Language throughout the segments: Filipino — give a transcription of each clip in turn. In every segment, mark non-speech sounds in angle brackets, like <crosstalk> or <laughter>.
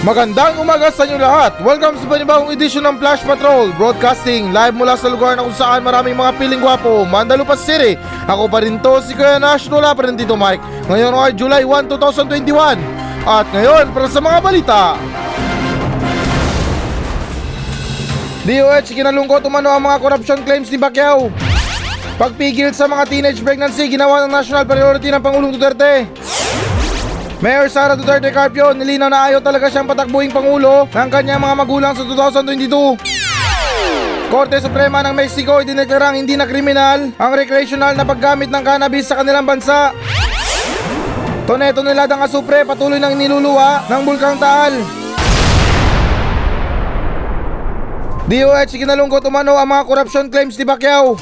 Magandang umaga sa inyo lahat! Welcome sa panibagong edisyon ng Flash Patrol Broadcasting live mula sa lugar na kung saan maraming mga piling gwapo Mandalupas City. Ako pa rin to, si Kuya Nash, wala pa rin dito Mike. Ngayon ay July 1, 2021 At ngayon, para sa mga balita. DOH, kinalungkot umano ang mga corruption claims ni Pacquiao. Pagpigil sa mga teenage pregnancy, ginawa ng national priority ng Pangulong Duterte Mayor Sara Duterte Carpio nilinaw na ayaw talaga siyang patakbuhing Pangulo ng kanyang mga magulang sa 2022. Korte Suprema ng Mexico idineklarang hindi na kriminal ang recreational na paggamit ng cannabis sa kanilang bansa. Toneto niladang asupre patuloy nang niluluwa ng Bulkang Taal. DOH kinalungkot umano ang mga corruption claims ni Pacquiao.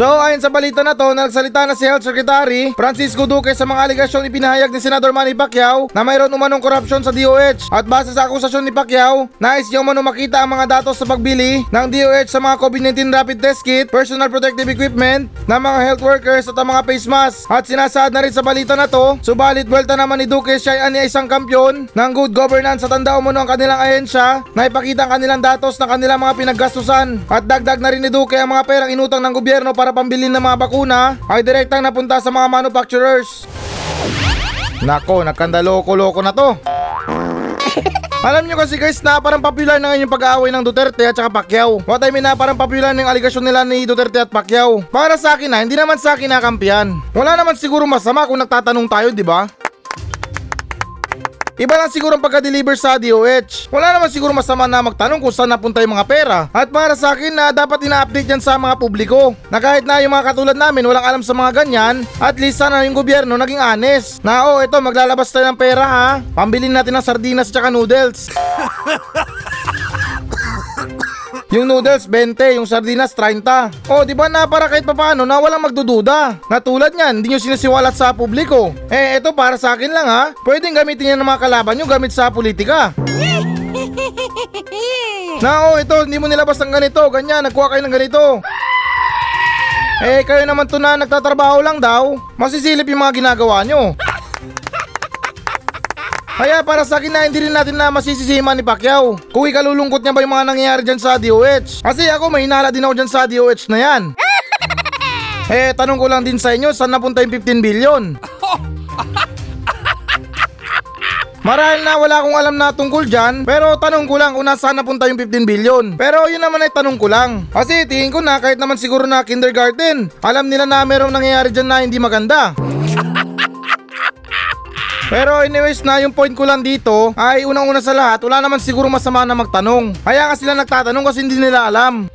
So ayon sa balita na to, nagsalita na si Health Secretary Francisco Duque sa mga aligasyon ipinahayag ni Senador Manny Pacquiao na mayroon umanong korupsyon sa DOH at base sa akusasyon ni Pacquiao, nais niya umano makita ang mga datos sa pagbili ng DOH sa mga COVID-19 rapid test kit, personal protective equipment ng mga health workers at ang mga face mask. At sinasaad na rin sa balita na to, subalit welta naman ni Duque siya ay isang kampyon ng good governance at tanda umano ang kanilang ahensya na ipakita ang kanilang datos ng kanilang mga pinaggastusan. At dagdag na rin ni Duque ang mga perang inutang ng gobyerno para pambili ng mga bakuna ay direktang napunta sa mga manufacturers. Nako, nagkandaloko-loko na to. <laughs> Alam nyo kasi guys na parang popular na ngayon yung pag-aaway ng Duterte at saka Pacquiao. What I mean na parang popular na yung aligasyon nila ni Duterte at Pacquiao. Para sa akin na, hindi naman sa akin nakampiyan. Wala naman siguro masama kung nagtatanong tayo, di ba? Iba lang siguro ang pagka-deliver sa DOH. Wala naman siguro masama na magtanong kung saan napunta yung mga pera. At para sa akin na dapat ina-update yan sa mga publiko. Na kahit na yung mga katulad namin walang alam sa mga ganyan, at least sana yung gobyerno naging honest. Na oh, ito maglalabas tayo ng pera ha. Pambilin natin ng sardinas at noodles. <laughs> Yung noodles 20, yung sardinas 30. Oh, di ba na para kahit papaano na walang magdududa. Na tulad niyan, hindi nyo sinisiwalat sa publiko. Eh, ito para sa akin lang ha. Pwedeng gamitin yan ng mga kalaban nyo gamit sa politika. <laughs> Na oh, ito, hindi mo nilabas ng ganito, ganyan, nagkuha kayo ng ganito. Eh, kayo naman to na nagtatrabaho lang daw. Masisilip yung mga ginagawa nyo. Kaya para sa akin na hindi rin natin na masisisiman ni Pacquiao. Kung ikalulungkot niya ba yung mga nangyayari dyan sa DOH. Kasi ako may hinala din ako dyan sa DOH na yan. <laughs> eh, tanong ko lang din sa inyo, saan napunta yung 15 billion? <laughs> Marahil na wala akong alam na tungkol dyan, pero tanong ko lang kung nasaan napunta yung 15 billion. Pero yun naman ay tanong ko lang. Kasi tingin ko na kahit naman siguro na kindergarten, alam nila na merong nangyayari dyan na hindi maganda. Pero anyways na yung point ko lang dito ay unang-una sa lahat wala naman siguro masama na magtanong. Kaya nga sila nagtatanong kasi hindi nila alam.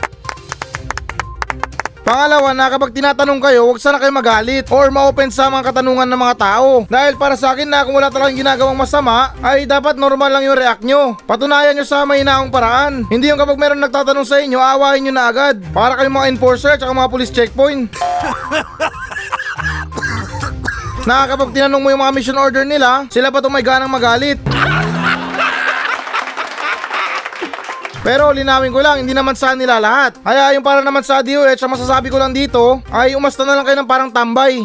Pangalawa na kapag tinatanong kayo, huwag sana kayo magalit or ma-open sa mga katanungan ng mga tao. Dahil para sa akin na kung wala talagang ginagawang masama, ay dapat normal lang yung react nyo. Patunayan nyo sa mahinaong paraan. Hindi yung kapag meron nagtatanong sa inyo, awahin nyo na agad. Para kayong mga enforcer at mga police checkpoint. <laughs> na kapag tinanong mo yung mga mission order nila, sila pa itong may ganang magalit. Pero linawin ko lang, hindi naman sa nila lahat. Kaya yung para naman sa DOH, ang masasabi ko lang dito, ay umasta na lang kayo ng parang tambay.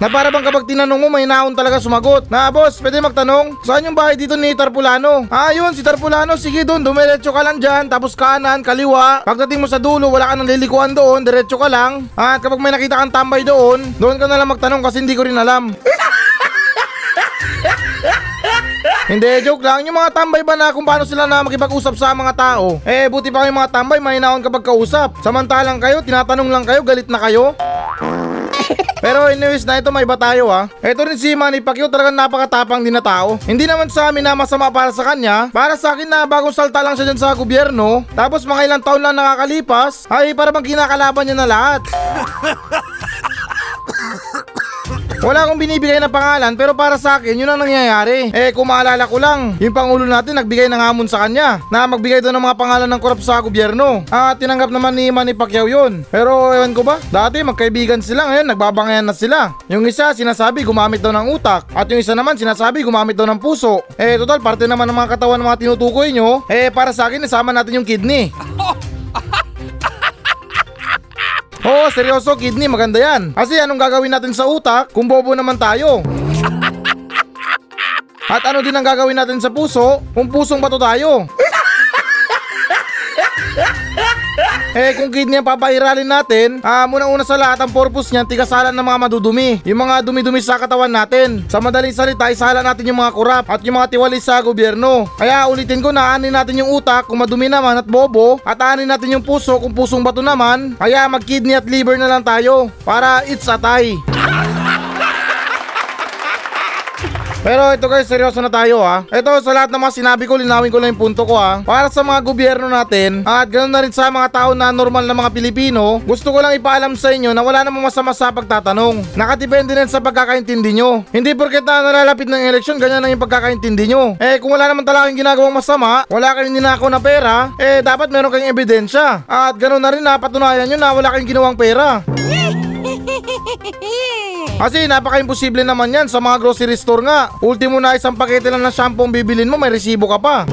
Na para bang kapag tinanong mo, may naon talaga sumagot. Na boss, pwede magtanong, saan yung bahay dito ni Tarpulano? Ah, yun, si Tarpulano, sige doon, dumiretso ka lang dyan, tapos kanan, kaliwa. Pagdating mo sa dulo, wala ka nang lilikuan doon, diretso ka lang. At kapag may nakita kang tambay doon, doon ka na lang magtanong kasi hindi ko rin alam. <laughs> Hindi, joke lang. Yung mga tambay ba na kung paano sila na makipag-usap sa mga tao? Eh, buti pa kayo mga tambay, mahinaon kapag kausap. Samantalang kayo, tinatanong lang kayo, galit na kayo. Pero anyways na ito may iba tayo ha. Ito rin si Manny Pacquiao talagang napakatapang din na tao. Hindi naman sa amin na masama para sa kanya. Para sa akin na bagong salta lang siya dyan sa gobyerno. Tapos mga ilang taon lang nakakalipas. Ay para bang kinakalaban niya na lahat. <laughs> Wala akong binibigay na pangalan pero para sa akin yun ang nangyayari. Eh kung maalala ko lang, yung Pangulo natin nagbigay ng hamon sa kanya na magbigay doon ng mga pangalan ng korap sa gobyerno. At tinanggap naman ni Manny Pacquiao yun. Pero ewan ko ba, dati magkaibigan sila ngayon nagbabangayan na sila. Yung isa sinasabi gumamit daw ng utak at yung isa naman sinasabi gumamit daw ng puso. Eh total parte naman ng mga katawan ng mga tinutukoy nyo. Eh para sa akin isama natin yung kidney. <laughs> Oo, seryoso, kidney, maganda yan. Kasi anong gagawin natin sa utak kung bobo naman tayo? At ano din ang gagawin natin sa puso kung pusong bato tayo? Eh kung kidney ang papairalin natin, ah muna-una sa lahat ang purpose niyan tigasalan ng mga madudumi. Yung mga dumi-dumi sa katawan natin. Sa madaling salita, isala natin yung mga kurap at yung mga tiwali sa gobyerno. Kaya ulitin ko na anin natin yung utak kung madumi naman at bobo at anin natin yung puso kung pusong bato naman. Kaya mag-kidney at liver na lang tayo para it's a tie. Pero ito guys, seryoso na tayo ha. Ito sa lahat ng mga sinabi ko, linawin ko lang yung punto ko ha. Para sa mga gobyerno natin, at ganoon na rin sa mga tao na normal na mga Pilipino, gusto ko lang ipaalam sa inyo na wala namang masama sa pagtatanong. Nakadepende rin sa pagkakaintindi nyo. Hindi porket na nalalapit ng eleksyon, ganyan lang yung pagkakaintindi nyo. Eh kung wala naman talaga yung ginagawang masama, wala kayong ninakaw na pera, eh dapat meron kayong ebidensya. At ganoon na rin na patunayan nyo na wala kayong ginawang pera. <laughs> Kasi napaka-imposible naman yan sa mga grocery store nga. Ultimo na isang pakete lang ng shampoo ang bibilin mo, may resibo ka pa.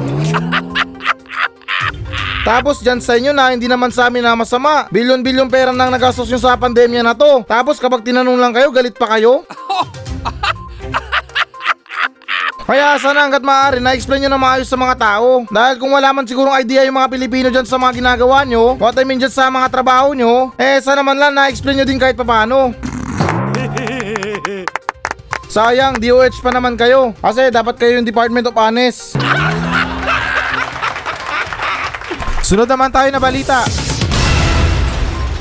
<laughs> Tapos dyan sa inyo na hindi naman sa amin na masama. Bilyon-bilyon pera nang nagastos nyo sa pandemya na to. Tapos kapag tinanong lang kayo, galit pa kayo? <laughs> Kaya sana hanggat maaari na-explain nyo na maayos sa mga tao. Dahil kung wala man sigurong idea yung mga Pilipino dyan sa mga ginagawa nyo, what I mean dyan sa mga trabaho nyo, eh sana man lang na-explain nyo din kahit papano. Sayang, DOH pa naman kayo. Kasi dapat kayo yung Department of Honest. Sunod naman tayo na balita.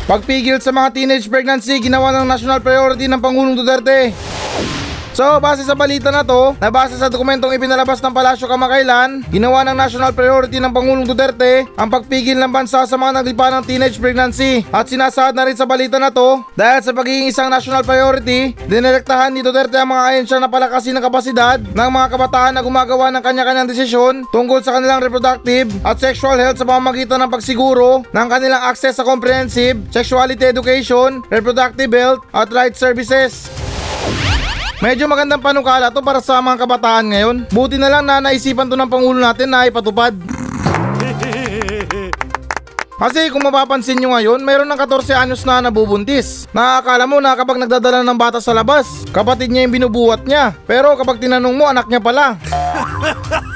Pagpigil sa mga teenage pregnancy, ginawa ng national priority ng Pangulong Duterte. So, base sa balita na to, na base sa dokumentong ipinalabas ng Palasyo kamakailan, ginawa ng national priority ng Pangulong Duterte ang pagpigil ng bansa sa mga naglipa ng teenage pregnancy. At sinasaad na rin sa balita na to, dahil sa pagiging isang national priority, dinirektahan ni Duterte ang mga ahensya na palakasin ng kapasidad ng mga kabataan na gumagawa ng kanya-kanyang desisyon tungkol sa kanilang reproductive at sexual health sa pamamagitan ng pagsiguro ng kanilang access sa comprehensive sexuality education, reproductive health at rights services. Medyo magandang panukala to para sa mga kabataan ngayon. Buti na lang na naisipan to ng Pangulo natin na ipatupad. <laughs> Kasi kung mapapansin nyo ngayon, mayroon ng 14 anyos na nabubuntis. Nakakala mo na kapag nagdadala ng bata sa labas, kapatid niya yung binubuhat niya. Pero kapag tinanong mo, anak niya pala. <laughs>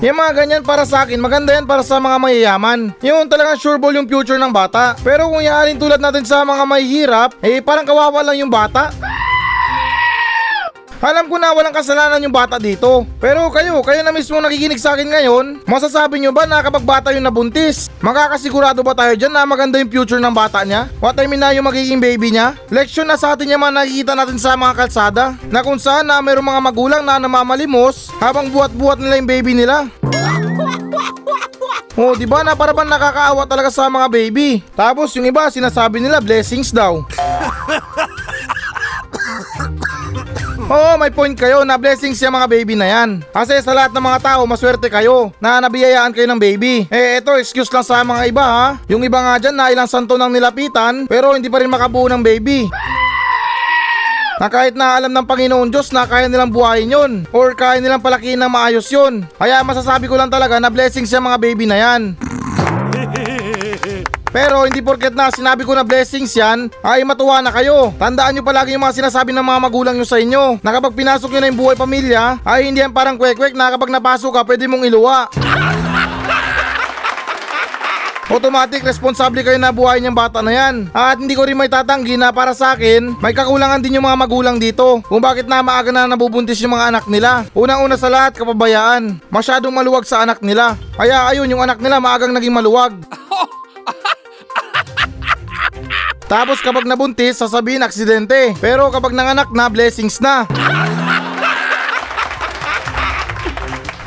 Yung mga ganyan para sa akin, maganda yan para sa mga mayayaman. Yung talagang sure ball yung future ng bata. Pero kung yaalin tulad natin sa mga mahihirap, eh parang kawawa lang yung bata. Alam ko na walang kasalanan yung bata dito. Pero kayo, kayo na mismo nakikinig sa akin ngayon, masasabi nyo ba na kapag bata yung nabuntis, makakasigurado ba tayo dyan na maganda yung future ng bata niya? What I mean na yung magiging baby niya? Leksyon na sa atin yung mga nakikita natin sa mga kalsada, na kung saan na mayroong mga magulang na namamalimos habang buhat-buhat nila yung baby nila. Oh, di ba na para bang nakakaawa talaga sa mga baby. Tapos yung iba sinasabi nila blessings daw. Oo, may point kayo na blessings yung mga baby na yan. Kasi sa lahat ng mga tao, maswerte kayo na nabiyayaan kayo ng baby. Eh, eto, excuse lang sa mga iba ha. Yung iba nga dyan na ilang santo nang nilapitan, pero hindi pa rin makabuo ng baby. Na kahit na alam ng Panginoon Diyos na kaya nilang buhayin yun or kaya nilang palakihin ng maayos yun. Kaya masasabi ko lang talaga na blessings yung mga baby na yan. Pero hindi porket na sinabi ko na blessings yan, ay matuwa na kayo. Tandaan nyo palagi yung mga sinasabi ng mga magulang nyo sa inyo. Na kapag pinasok nyo na yung buhay pamilya, ay hindi yan parang kwek-kwek na kapag napasok ka, pwede mong iluwa. <laughs> Automatic responsable kayo na buhayin yung bata na yan. At hindi ko rin may tatanggi na para sa akin, may kakulangan din yung mga magulang dito. Kung bakit na maaga na nabubuntis yung mga anak nila. Unang-una sa lahat, kapabayaan. Masyadong maluwag sa anak nila. Kaya ayun, yung anak nila maagang naging maluwag. <laughs> Tapos kapag nabuntis, sasabihin aksidente. Pero kapag nanganak na, blessings na.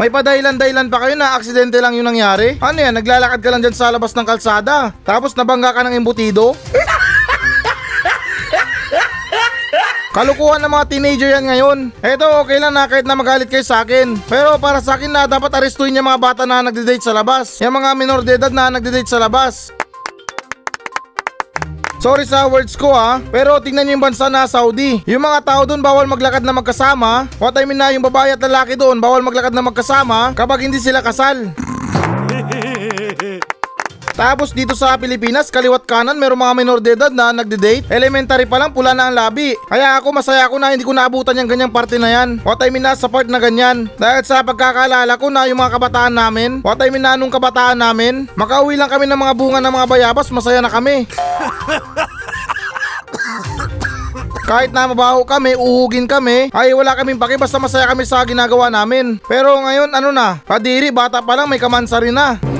May padahilan-dahilan pa kayo na aksidente lang yung nangyari? Ano yan, naglalakad ka lang dyan sa labas ng kalsada. Tapos nabangga ka ng embutido? Kalukuhan ng mga teenager yan ngayon. Eto, okay lang na kahit na magalit kayo sa akin. Pero para sa akin na dapat arestuin yung mga bata na nagde-date sa labas. Yung mga minor de edad na nagde-date sa labas. Sorry sa words ko ha, pero tingnan niyo yung bansa na Saudi. Yung mga tao doon bawal maglakad na magkasama. What I mean na yung babae at lalaki doon bawal maglakad na magkasama kapag hindi sila kasal. Tapos dito sa Pilipinas, kaliwat kanan, meron mga minor de edad na nagde-date. Elementary pa lang, pula na ang labi. Kaya ako masaya ako na hindi ko naabutan yung ganyang parte na yan. What I mean na sa part na ganyan. Dahil sa pagkakaalala ko na yung mga kabataan namin, what I mean na nung kabataan namin, makauwi lang kami ng mga bunga ng mga bayabas, masaya na kami. <laughs> Kahit na mabaho kami, uhugin kami, ay wala kaming paki basta masaya kami sa ginagawa namin. Pero ngayon ano na, kadiri bata pa lang may kamansa rin na.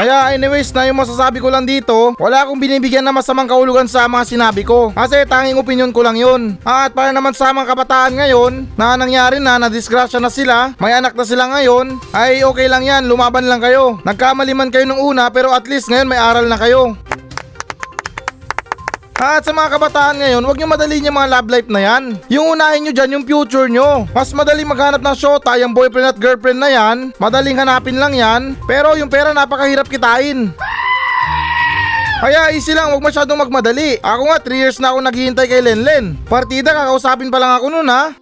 Kaya anyways na yung masasabi ko lang dito, wala akong binibigyan na masamang kaulugan sa mga sinabi ko. Kasi tanging opinion ko lang yun. At para naman sa mga kabataan ngayon, na nangyari na, na-disgrasya na sila, may anak na sila ngayon, ay okay lang yan, lumaban lang kayo. Nagkamali man kayo nung una pero at least ngayon may aral na kayo. At sa mga kabataan ngayon, huwag nyo madali yung mga love life na yan. Yung unahin nyo dyan, yung future nyo. Mas madaling maghanap ng shota, yung boyfriend at girlfriend na yan. Madaling hanapin lang yan. Pero yung pera napakahirap kitain. Kaya easy lang, huwag masyadong magmadali. Ako nga, 3 years na ako naghihintay kay Lenlen. Partida, kakausapin pa lang ako nun ha.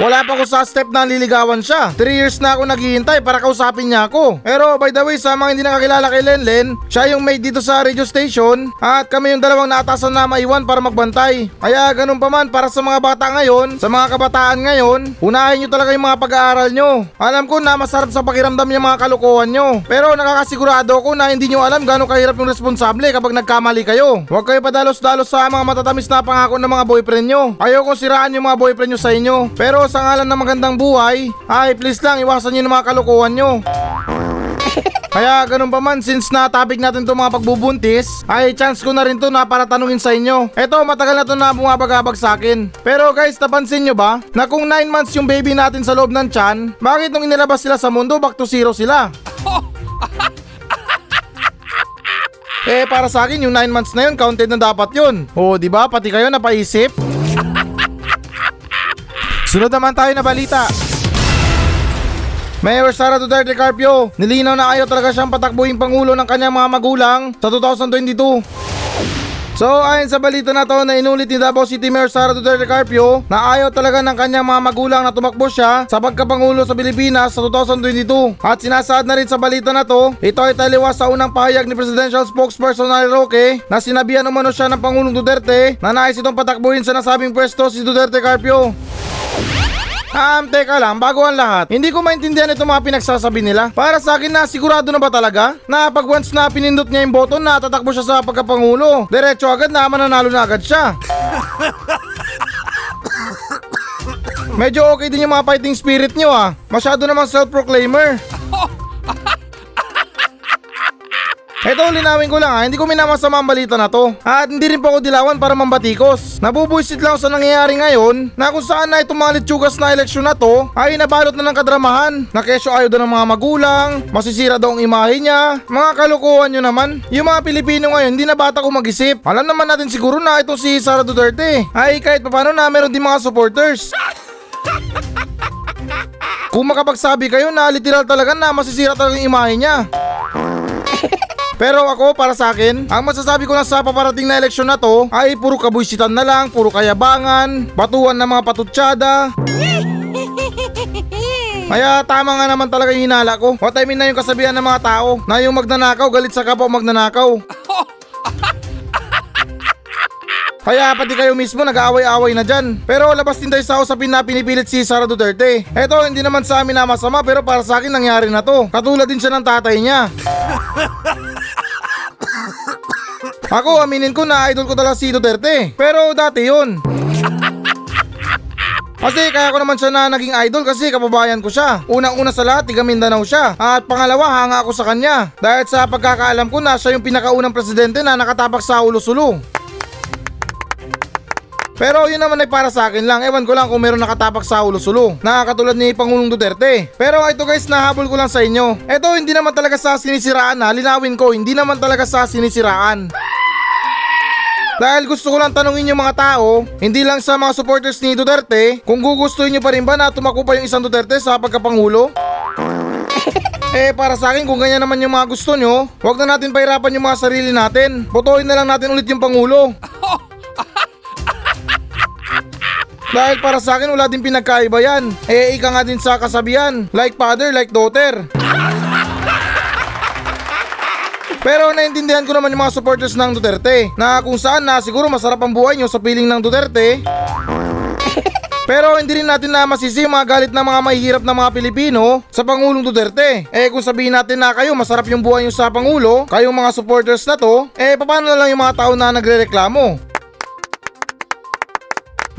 Wala pa ako sa step na liligawan siya. 3 years na ako naghihintay para kausapin niya ako. Pero by the way, sa mga hindi nakakilala kay Lenlen, siya yung maid dito sa radio station at kami yung dalawang naatasan na maiwan para magbantay. Kaya ganun pa man para sa mga bata ngayon, sa mga kabataan ngayon, unahin nyo talaga yung mga pag-aaral nyo. Alam ko na masarap sa pakiramdam yung mga kalokohan nyo. Pero nakakasigurado ako na hindi nyo alam gano'ng kahirap yung responsable kapag nagkamali kayo. Huwag kayo padalos-dalos sa mga matatamis na pangako ng mga boyfriend nyo. Ayoko siraan yung mga boyfriend nyo sa inyo. Pero sa ngalan ng magandang buhay, ay please lang iwasan nyo yung mga kalokohan nyo. Kaya ganun pa man, since na topic natin to mga pagbubuntis, ay chance ko na rin to na para tanungin sa inyo. Eto, matagal na to na bumabagabag sa akin. Pero guys, napansin nyo ba, na kung 9 months yung baby natin sa loob ng tiyan, bakit nung inilabas sila sa mundo, back to zero sila? Eh para sa akin yung 9 months na yun counted na dapat yun. O di ba pati kayo napaisip? Sunod naman tayo na balita. Mayor Sara Duterte Carpio, nilinaw na ayaw talaga siyang patakbuhin pangulo ng kanyang mga magulang sa 2022. So ayon sa balita na to na inulit ni Davao City Mayor Sara Duterte Carpio na ayaw talaga ng kanyang mga magulang na tumakbo siya sa pagkapangulo sa Pilipinas sa 2022. At sinasaad na rin sa balita na to, ito ay taliwas sa unang pahayag ni Presidential Spokesperson Nari Roque na sinabihan umano siya ng Pangulong Duterte na nais itong patakbuhin sa nasabing pwesto si Duterte Carpio. Um, teka lang, bago ang lahat, hindi ko maintindihan itong mga pinagsasabi nila. Para sa akin na sigurado na ba talaga na pag once na pinindot niya yung button na tatakbo siya sa pagkapangulo, diretso agad na mananalo na agad siya. <laughs> Medyo okay din yung mga fighting spirit niyo ah. Masyado namang self-proclaimer. <laughs> Eto, linawin ko lang ha, hindi ko minamasama ang balita na to. At hindi rin po ako dilawan para mambatikos. Nabubuisit lang sa nangyayari ngayon na kung saan na itong mga litsugas na eleksyon na to ay nabalot na ng kadramahan. Na kesyo ayaw daw ng mga magulang, masisira daw ang imahe niya, mga kalukuhan nyo naman. Yung mga Pilipino ngayon, hindi na bata ko mag-isip. Alam naman natin siguro na itong si Sara Duterte ay kahit papano na meron din mga supporters. Kung makapagsabi kayo na literal talaga na masisira talaga yung imahe niya. <laughs> Pero ako para sa akin, ang masasabi ko lang sa paparating na eleksyon na to ay puro kabuisitan na lang, puro kayabangan, batuan ng mga patutsada. <laughs> Kaya tama nga naman talaga yung hinala ko. What I mean na yung kasabihan ng mga tao na yung magnanakaw galit sa kapwa magnanakaw. <laughs> Kaya pati kayo mismo nag-aaway-away na dyan. Pero labas din tayo sa usapin na pinipilit si Sara Duterte. Eto, hindi naman sa amin na masama pero para sa akin nangyari na to. Katulad din siya ng tatay niya. <laughs> Ako, aminin ko na idol ko talaga si Duterte. Pero dati yun. Kasi kaya ko naman siya na naging idol kasi kababayan ko siya. Unang-una sa lahat, tiga Mindanao siya. At pangalawa, hanga ako sa kanya. Dahil sa pagkakaalam ko na siya yung pinakaunang presidente na nakatapak sa ulo-sulo. Pero yun naman ay para sa akin lang. Ewan ko lang kung meron nakatapak sa ulo-sulo. Nakakatulad ni Pangulong Duterte. Pero ito guys, nahabol ko lang sa inyo. Ito hindi naman talaga sa sinisiraan ha. Linawin ko, hindi naman talaga sa sinisiraan. Dahil gusto ko lang tanungin yung mga tao, hindi lang sa mga supporters ni Duterte, kung gugustuhin nyo pa rin ba na tumakbo pa yung isang Duterte sa pagkapangulo? <laughs> eh para sa akin kung ganyan naman yung mga gusto nyo, huwag na natin pahirapan yung mga sarili natin. Botohin na lang natin ulit yung Pangulo. <laughs> Dahil para sa akin wala din pinagkaiba yan. Eh ika nga din sa kasabihan, like father, like daughter. <laughs> Pero naintindihan ko naman yung mga supporters ng Duterte na kung saan na siguro masarap ang buhay nyo sa piling ng Duterte. Pero hindi rin natin na masisi mga galit ng mga mahihirap na mga Pilipino sa Pangulong Duterte. Eh kung sabihin natin na kayo masarap yung buhay nyo sa Pangulo, kayong mga supporters na to, eh paano na lang yung mga tao na nagre-reklamo?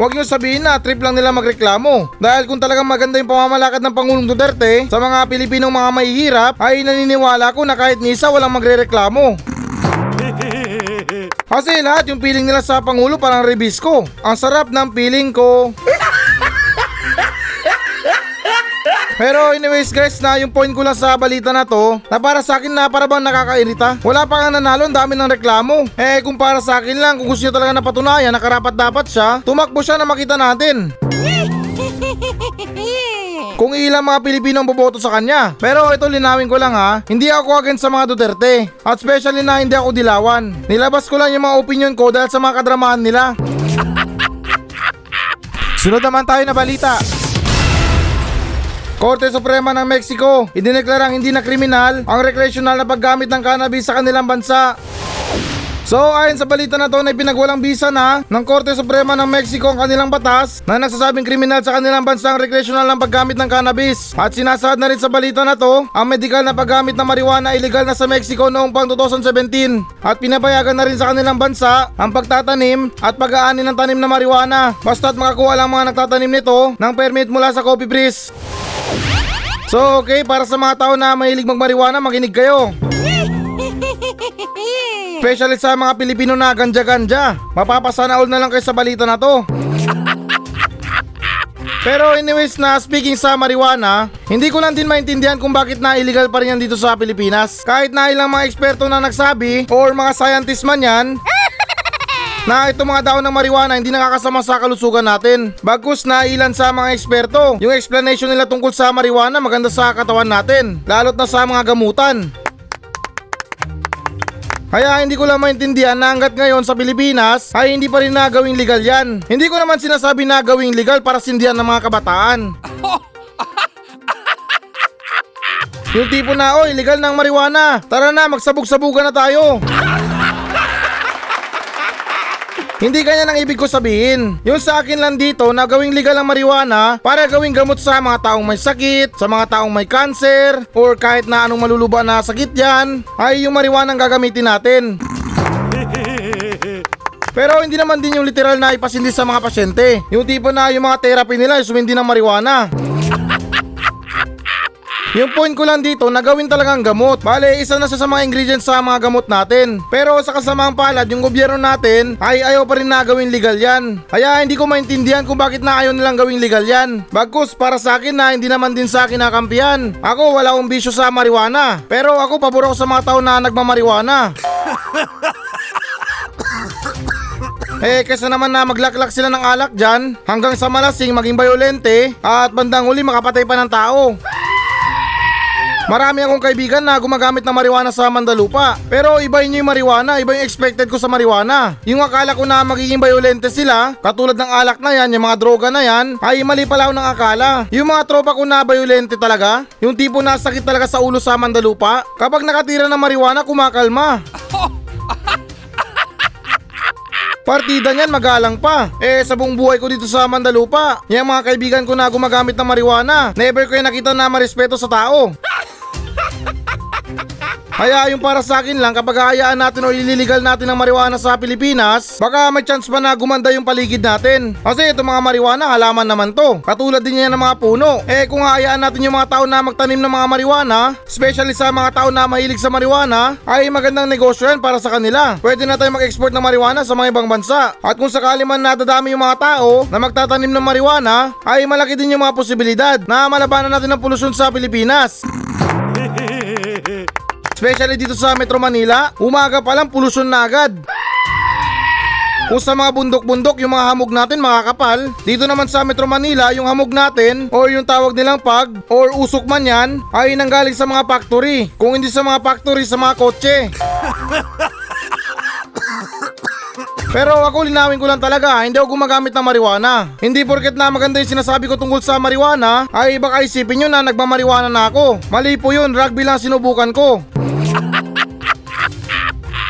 Huwag nyo sabihin na trip lang nila magreklamo. Dahil kung talagang maganda yung pamamalakad ng Pangulong Duterte sa mga Pilipinong mga mahihirap, ay naniniwala ko na kahit ni isa walang magrereklamo. <laughs> Kasi lahat yung feeling nila sa Pangulo parang rebisco. Ang sarap ng feeling ko. Pero anyways guys na yung point ko lang sa balita na to na para sa akin na para bang nakakairita. Wala pa nga nanalo, ang dami ng reklamo. Eh kung para sa akin lang, kung gusto nyo talaga napatunayan na karapat dapat siya, tumakbo siya na makita natin. <laughs> Kung ilang mga Pilipino ang boboto sa kanya. Pero ito linawin ko lang ha, hindi ako against sa mga Duterte. At especially na hindi ako dilawan. Nilabas ko lang yung mga opinion ko dahil sa mga kadramahan nila. <laughs> Sunod naman tayo na balita. Korte Suprema ng Mexico, idineklarang hindi na kriminal ang recreational na paggamit ng cannabis sa kanilang bansa. So ayon sa balita na to na pinagwalang bisa na ng Korte Suprema ng Mexico ang kanilang batas na nagsasabing kriminal sa kanilang bansa ang recreational ng paggamit ng cannabis. At sinasaad na rin sa balita na to ang medikal na paggamit ng marijuana illegal na sa Mexico noong pang 2017 at pinapayagan na rin sa kanilang bansa ang pagtatanim at pag-aani ng tanim na marijuana basta't makakuha lang mga nagtatanim nito ng permit mula sa Coffee Breeze. So okay, para sa mga tao na mahilig magmariwana, makinig kayo. <laughs> Especially sa mga Pilipino na ganja-ganja. Mapapasana all na lang kayo sa balita na to. <laughs> Pero anyways na speaking sa marijuana, hindi ko lang din maintindihan kung bakit na illegal pa rin yan dito sa Pilipinas. Kahit na ilang mga eksperto na nagsabi or mga scientist man yan, <laughs> na itong mga daon ng marijuana hindi nakakasama sa kalusugan natin. Bagkus na ilan sa mga eksperto, yung explanation nila tungkol sa marijuana maganda sa katawan natin, lalot na sa mga gamutan. Kaya hindi ko lang maintindihan na hanggat ngayon sa Pilipinas ay hindi pa rin nagawing legal yan. Hindi ko naman sinasabi na gawing legal para sindihan ng mga kabataan. <laughs> Yung tipo na, oy, legal ng marijuana. Tara na, magsabog-sabugan na tayo. <laughs> Hindi kanya nang ibig ko sabihin. Yung sa akin lang dito na gawing legal ang marijuana para gawing gamot sa mga taong may sakit, sa mga taong may cancer, or kahit na anong maluluba na sakit yan, ay yung marijuana ang gagamitin natin. <laughs> Pero hindi naman din yung literal na ipasindi sa mga pasyente. Yung tipo na yung mga therapy nila ay sumindi ng marijuana. Yung point ko lang dito na gawin talagang gamot. Bale, isa na siya sa mga ingredients sa mga gamot natin. Pero sa kasamaang palad, yung gobyerno natin ay ayaw pa rin na gawin legal yan. Kaya hindi ko maintindihan kung bakit na ayaw nilang gawing legal yan. Bagkus, para sa akin na hindi naman din sa akin nakampihan. Ako wala akong bisyo sa marijuana. Pero ako pabor ako sa mga tao na nagmamarijuana. <coughs> Eh, kesa naman na maglaklak sila ng alak dyan, hanggang sa malasing maging bayolente, at bandang huli makapatay pa ng tao. Marami akong kaibigan na gumagamit ng marijuana sa Mandalupa. Pero iba yun yung marijuana, iba yung expected ko sa marijuana. Yung akala ko na magiging violente sila, katulad ng alak na yan, yung mga droga na yan, ay mali pala ako ng akala. Yung mga tropa ko na violente talaga, yung tipo na sakit talaga sa ulo sa Mandalupa, kapag nakatira ng marijuana, kumakalma. <laughs> Partida niyan magalang pa. Eh sa buong buhay ko dito sa Mandalupa, yung mga kaibigan ko na gumagamit ng marijuana, never ko yung nakita na marespeto sa tao. Kaya yung para sa akin lang kapag hayaan natin o ililigal natin ang marijuana sa Pilipinas, baka may chance pa na gumanda yung paligid natin. Kasi itong mga marijuana halaman naman to. Katulad din yan ng mga puno. Eh kung hayaan natin yung mga tao na magtanim ng mga marijuana, especially sa mga tao na mahilig sa marijuana, ay magandang negosyo yan para sa kanila. Pwede na tayo mag-export ng marijuana sa mga ibang bansa. At kung sakali man nadadami yung mga tao na magtatanim ng marijuana, ay malaki din yung mga posibilidad na malabanan natin ang polusyon sa Pilipinas. Especially dito sa Metro Manila, umaga pa lang polusyon na agad. Kung sa mga bundok-bundok yung mga hamog natin makakapal, dito naman sa Metro Manila yung hamog natin or yung tawag nilang pag or usok man yan ay nanggaling sa mga factory. Kung hindi sa mga factory, sa mga kotse. <laughs> Pero ako linawin ko lang talaga, hindi ako gumagamit ng marijuana. Hindi porket na maganda yung sinasabi ko tungkol sa marijuana, ay baka isipin nyo na nagmamarijuana na ako. Mali po yun, rugby lang sinubukan ko.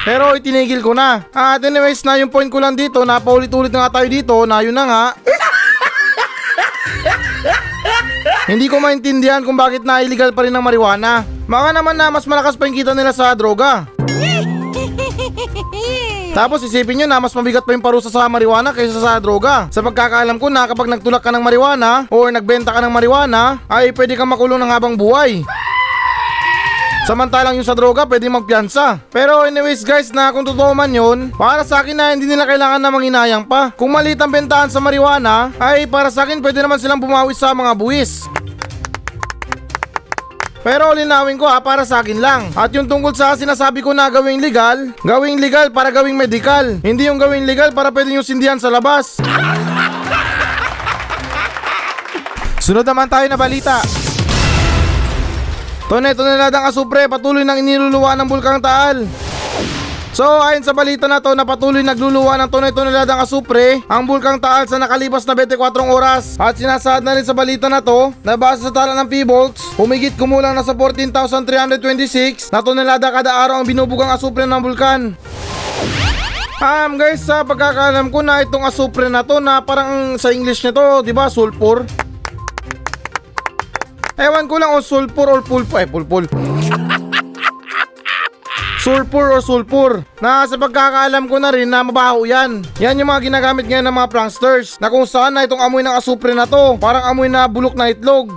Pero itinigil ko na. At anyways na yung point ko lang dito, napaulit-ulit na nga tayo dito, na yun na nga. Hindi ko maintindihan kung bakit na illegal pa rin ang marijuana. Baka naman na mas malakas pa yung kita nila sa droga. Tapos isipin nyo na mas mabigat pa yung parusa sa marijuana kaysa sa droga. Sa pagkakaalam ko na kapag nagtulak ka ng marijuana or nagbenta ka ng marijuana ay pwede kang makulong ng habang buhay. Samantalang yung sa droga pwede magpiyansa. Pero anyways guys na kung totoo man yun, para sa akin na hindi nila kailangan na manginayang pa. Kung maliit ang bentahan sa marijuana, ay para sa akin pwede naman silang bumawi sa mga buwis. Pero linawin ko ha, para sa akin lang. At yung tungkol sa sinasabi ko na gawing legal, gawing legal para gawing medical. Hindi yung gawing legal para pwede yung sindihan sa labas. Sunod naman tayo na balita. Tonay toneladang asupre patuloy nang iniluluwa ng bulkang Taal. So ayon sa balita na to na patuloy nagluluwa ng tonay toneladang asupre ang bulkang Taal sa nakalipas na 24 oras at sinasaad na rin sa balita na to na base sa tala ng P-Bolts humigit kumulang na sa 14,326 na tonelada kada araw ang binubugang asupre ng bulkan. Um guys sa pagkakaalam ko na itong asupre na to na parang sa English nito di ba sulfur Ewan ko lang o sulfur or pulpo. Eh, pulpul. sulfur or sulfur. Na sa pagkakaalam ko na rin na mabaho yan. Yan yung mga ginagamit ngayon ng mga pranksters. Na kung saan na itong amoy ng asupre na to. Parang amoy na bulok na itlog.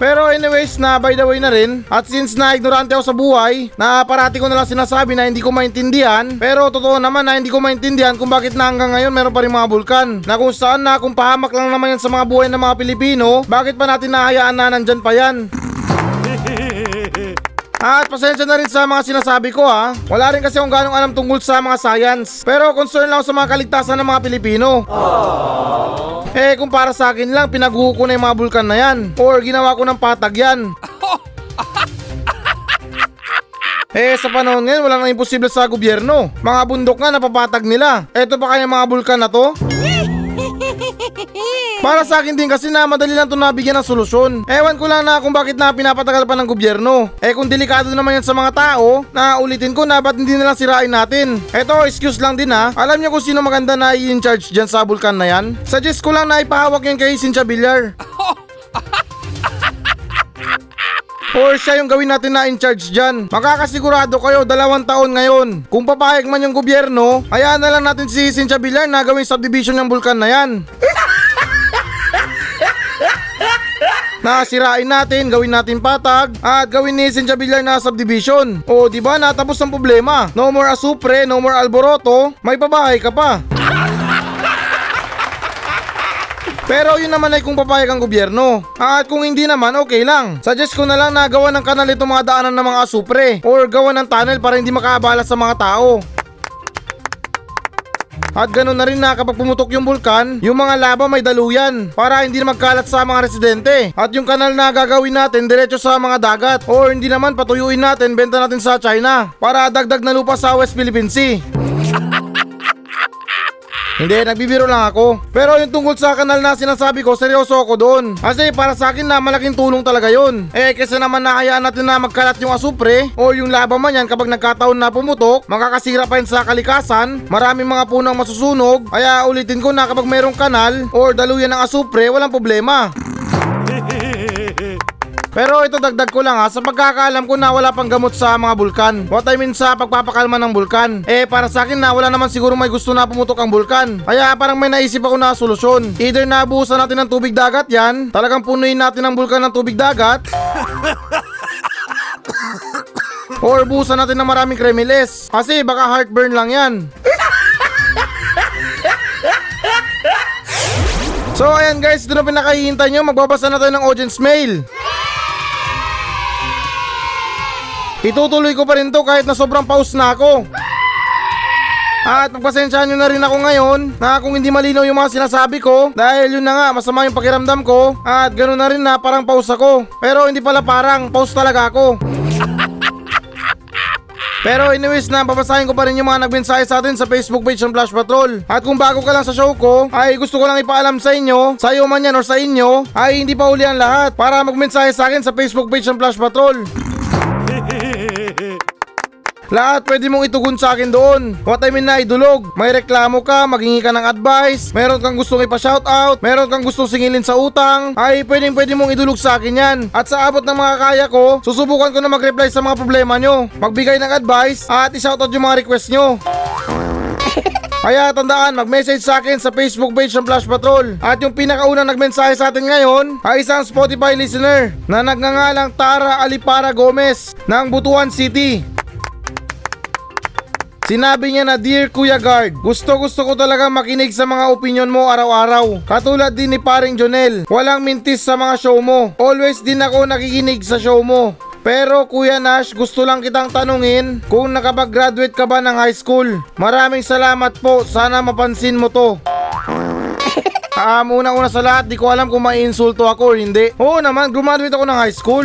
Pero anyways na by the way na rin At since na ignorante ako sa buhay Na parati ko na lang sinasabi na hindi ko maintindihan Pero totoo naman na hindi ko maintindihan Kung bakit na hanggang ngayon meron pa rin mga bulkan Na kung saan na kung pahamak lang naman yan sa mga buhay ng mga Pilipino Bakit pa natin nahayaan na nandyan pa yan <laughs> at pasensya na rin sa mga sinasabi ko ha. Wala rin kasi akong ganong alam tungkol sa mga science. Pero concern lang sa mga kaligtasan ng mga Pilipino. Eh kung para sa akin lang, pinaguho ko na yung mga bulkan na yan. Or ginawa ko ng patag yan. <laughs> Eh sa panahon ngayon, wala nang imposible sa gobyerno. Mga bundok nga napapatag nila. Eto pa kaya mga bulkan na to? Para sa akin din kasi na madali lang ito nabigyan ng solusyon. Ewan ko lang na kung bakit na pinapatagal pa ng gobyerno. Eh kung delikado naman yan sa mga tao, na ulitin ko na ba't hindi nalang sirain natin. Eto, excuse lang din ha. Alam niyo kung sino maganda na i-in charge dyan sa bulkan na yan? Suggest ko lang na ipahawak yun kay Cynthia Villar. <laughs> Or siya yung gawin natin na in charge dyan. Makakasigurado kayo dalawang taon ngayon. Kung papayag man yung gobyerno, hayaan na lang natin si Cynthia Villar na gawing subdivision ng bulkan na yan. Nasirain natin, gawin natin patag at gawin ni Cynthia Villar na subdivision. O di ba natapos ang problema. No more asupre, no more alboroto, may pabahay ka pa. Pero yun naman ay kung papayag ang gobyerno. At kung hindi naman, okay lang. Suggest ko na lang na gawa ng kanal itong mga daanan ng mga asupre or gawa ng tunnel para hindi makaabala sa mga tao. At ganoon na rin na kapag pumutok yung bulkan, yung mga lava may daluyan para hindi na magkalat sa mga residente. At yung kanal na gagawin natin diretso sa mga dagat or hindi naman patuyuin natin, benta natin sa China para dagdag na lupa sa West Philippine Sea. Hindi, nagbibiro lang ako. Pero yung tungkol sa kanal na sinasabi ko, seryoso ako doon. Kasi para sa akin na malaking tulong talaga yon. Eh kasi naman nahayaan natin na magkalat yung asupre o yung laba man yan kapag nagkataon na pumutok, makakasira pa yun sa kalikasan, maraming mga punang masusunog, kaya ulitin ko na kapag mayroong kanal or daluyan ng asupre, walang problema. Pero ito dagdag ko lang ha, sa pagkakaalam ko na wala pang gamot sa mga bulkan. What I mean sa pagpapakalma ng bulkan. Eh para sa akin na wala naman siguro may gusto na pumutok ang bulkan. Kaya parang may naisip ako na solusyon. Either nabuhusan natin ng tubig dagat yan, talagang punuin natin ang bulkan ng tubig dagat. <coughs> Or buhusan natin ng maraming kremiles. Kasi baka heartburn lang yan. <coughs> So ayan guys, ito na pinakahihintay nyo. Magbabasa na tayo ng audience mail. Itutuloy ko pa rin to kahit na sobrang pause na ako. At pagpasensyahan nyo na rin ako ngayon na kung hindi malinaw yung mga sinasabi ko dahil yun na nga masama yung pakiramdam ko at ganoon na rin na parang pause ako. Pero hindi pala parang pause talaga ako. <laughs> Pero anyways na papasahin ko pa rin yung mga nagmensahe sa atin sa Facebook page ng Flash Patrol. At kung bago ka lang sa show ko, ay gusto ko lang ipaalam sa inyo, sa iyo man yan or sa inyo, ay hindi pa uli ang lahat para magmensahe sa akin sa Facebook page ng Flash Patrol. Lahat pwede mong itugon sa akin doon. What I mean na idulog. May reklamo ka, maghingi ka ng advice, meron kang gustong ipa-shoutout, meron kang gustong singilin sa utang, ay pwedeng pwede mong idulog sa akin yan. At sa abot ng mga kaya ko, susubukan ko na mag-reply sa mga problema nyo. Magbigay ng advice at i-shoutout yung mga request nyo. <laughs> Kaya tandaan, mag-message sa akin sa Facebook page ng Flash Patrol. At yung pinakaunang nagmensahe sa atin ngayon ay isang Spotify listener na nagngangalang Tara Alipara Gomez ng Butuan City. Sinabi niya na Dear Kuya Guard, gusto gusto ko talaga makinig sa mga opinion mo araw-araw. Katulad din ni paring Jonel, walang mintis sa mga show mo. Always din ako nakikinig sa show mo. Pero Kuya Nash, gusto lang kitang tanungin kung nakapag-graduate ka ba ng high school. Maraming salamat po, sana mapansin mo to. <laughs> Ah, una-una sa lahat, di ko alam kung maiinsulto ako o hindi. Oo naman, graduate ako ng high school.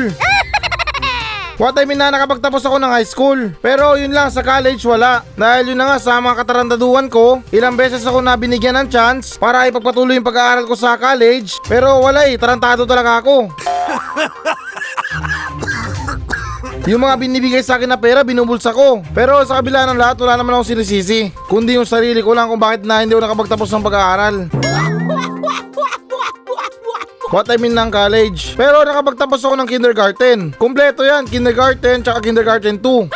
What I mean na nakapagtapos ako ng high school. Pero yun lang sa college wala. Dahil yun na nga sa mga katarandaduan ko, ilang beses ako na binigyan ng chance para ipagpatuloy yung pag-aaral ko sa college. Pero wala eh, tarantado talaga ako. <laughs> Yung mga binibigay sa akin na pera, binubulsa ko. Pero sa kabila ng lahat, wala naman akong sinisisi. Kundi yung sarili ko lang kung bakit na hindi ako nakapagtapos ng pag-aaral. What I mean ng college. Pero nakapagtapos ako ng kindergarten. Kompleto yan, kindergarten tsaka kindergarten 2.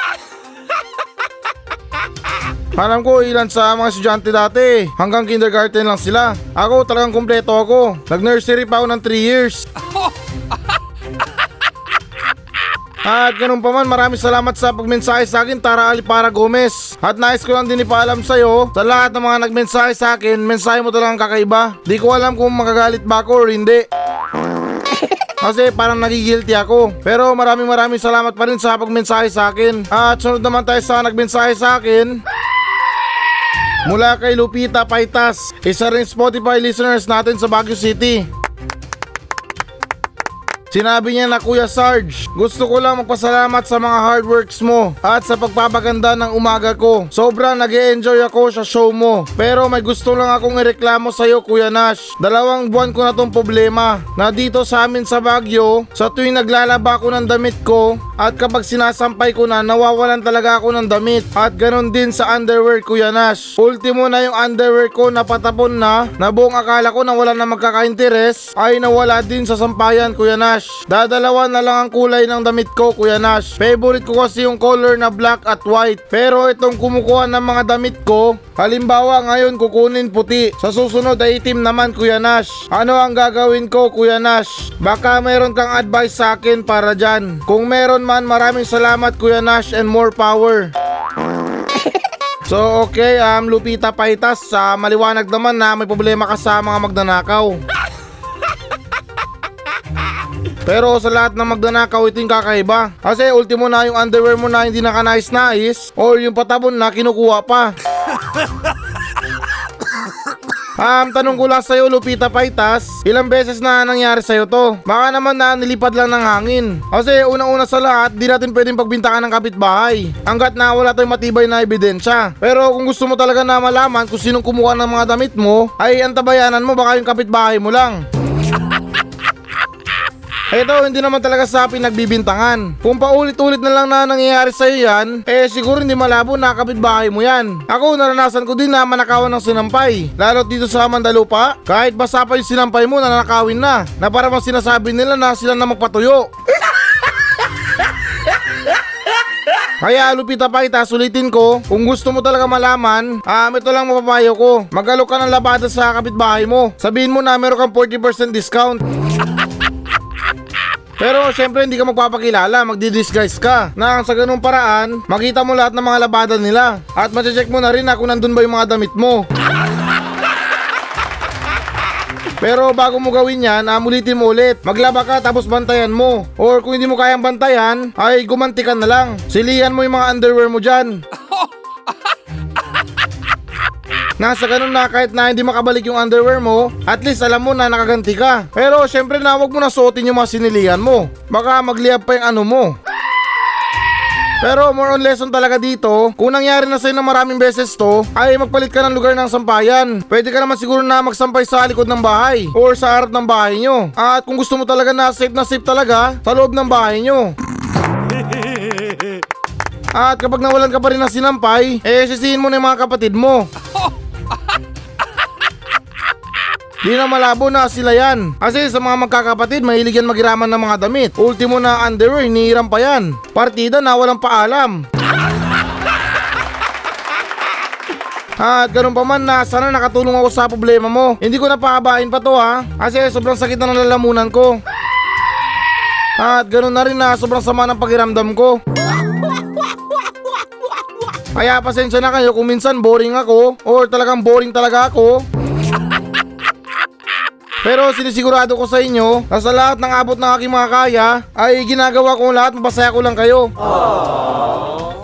Alam ko ilan sa mga estudyante dati, hanggang kindergarten lang sila. Ako talagang kompleto ako. Nag-nursery pa ako ng 3 years. At ganun pa man, maraming salamat sa pagmensahe sa akin, Tara Alipara Gomez. At nais ko lang din ipaalam sa'yo, sa lahat ng mga nagmensahe sa akin, mensahe mo talagang kakaiba. Di ko alam kung magagalit ba ako or hindi. <laughs> Kasi parang nagigilty ako. Pero maraming maraming salamat pa rin sa pagmensahe sa akin. At sunod naman tayo sa nagmensahe sa akin. Mula kay Lupita Paitas, isa rin Spotify listeners natin sa Baguio City. Sinabi niya na Kuya Sarge, gusto ko lang magpasalamat sa mga hard works mo at sa pagpapaganda ng umaga ko. Sobrang nag enjoy ako sa show mo. Pero may gusto lang akong ireklamo sa iyo Kuya Nash. Dalawang buwan ko na tong problema na dito sa amin sa Baguio, sa tuwing naglalaba ako ng damit ko at kapag sinasampay ko na nawawalan talaga ako ng damit. At ganon din sa underwear Kuya Nash. Ultimo na yung underwear ko na patapon na na buong akala ko na wala na magkakainteres ay nawala din sa sampayan Kuya Nash. Dadalawa na lang ang kulay ng damit ko Kuya Nash. Favorite ko kasi yung color na black at white. Pero itong kumukuha ng mga damit ko, halimbawa ngayon kukunin puti. Sa susunod ay itim naman Kuya Nash. Ano ang gagawin ko Kuya Nash? Baka meron kang advice sa akin para dyan. Kung meron man maraming salamat Kuya Nash and more power. So okay, um, Lupita Paitas, sa maliwanag naman na may problema ka sa mga magnanakaw. Pero sa lahat ng magnanakaw ito yung kakaiba. Kasi ultimo na yung underwear mo na hindi nakanais-nais or yung patabon na kinukuha pa. <laughs> Um, tanong ko lang sa'yo, Lupita Paitas, ilang beses na nangyari sa'yo to? Baka naman na nilipad lang ng hangin. Kasi unang-una sa lahat, di natin pwedeng pagbintangan ng kapitbahay. Hanggat na wala tayong matibay na ebidensya. Pero kung gusto mo talaga na malaman kung sinong kumuha ng mga damit mo, ay antabayanan mo baka yung kapitbahay mo lang. Ito, hindi naman talaga sa pinagbibintangan. Kung paulit-ulit na lang na nangyayari sa'yo yan, eh siguro hindi malabo na kapitbahay mo yan. Ako, naranasan ko din na manakawan ng sinampay. Lalo dito sa Mandalupa, kahit basa pa yung sinampay mo, nanakawin na. Na para bang sinasabi nila na sila na magpatuyo. Kaya Lupita Paita, sulitin ko, kung gusto mo talaga malaman, um, ito lang mapapayo ko. Magalok ka ng labada sa kapitbahay mo. Sabihin mo na meron kang 40% discount. <laughs> Pero syempre hindi ka magpapakilala, magdi-disguise ka. Na sa ganung paraan, makita mo lahat ng mga labada nila. At mache-check mo na rin na kung nandun ba yung mga damit mo. Pero bago mo gawin yan, amulitin mo ulit. Maglaba ka tapos bantayan mo. Or kung hindi mo kayang bantayan, ay gumanti ka na lang. Silihan mo yung mga underwear mo dyan. Nasa ganun na kahit na hindi makabalik yung underwear mo, at least alam mo na nakaganti ka. Pero syempre na wag mo na suotin yung mga sinilihan mo. Baka magliyab pa yung ano mo. Pero more on lesson talaga dito, kung nangyari na sa'yo ng maraming beses to, ay magpalit ka ng lugar ng sampayan. Pwede ka naman siguro na magsampay sa likod ng bahay or sa harap ng bahay nyo. At kung gusto mo talaga na safe na safe talaga, sa loob ng bahay nyo. <laughs> At kapag nawalan ka pa rin ng sinampay, eh sisihin mo na yung mga kapatid mo. Di na malabo na sila yan. Kasi sa mga magkakapatid, mahilig yan magiraman ng mga damit. Ultimo na underwear, hinihiram pa yan. Partida na walang paalam. At ganun pa man na sana nakatulong ako sa problema mo. Hindi ko na pahabain pa to ha. Kasi sobrang sakit na ng lalamunan ko. At ganun na rin na sobrang sama ng pakiramdam ko. Kaya pasensya na kayo kung minsan boring ako or talagang boring talaga ako. Pero sinisigurado ko sa inyo na sa lahat ng abot ng aking mga kaya ay ginagawa ko lahat mapasaya ko lang kayo.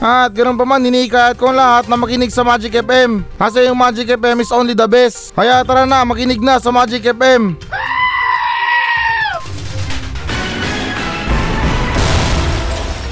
At ganun pa man, hinihikat ko lahat na makinig sa Magic FM. Kasi yung Magic FM is only the best. Kaya tara na, makinig na sa Magic FM.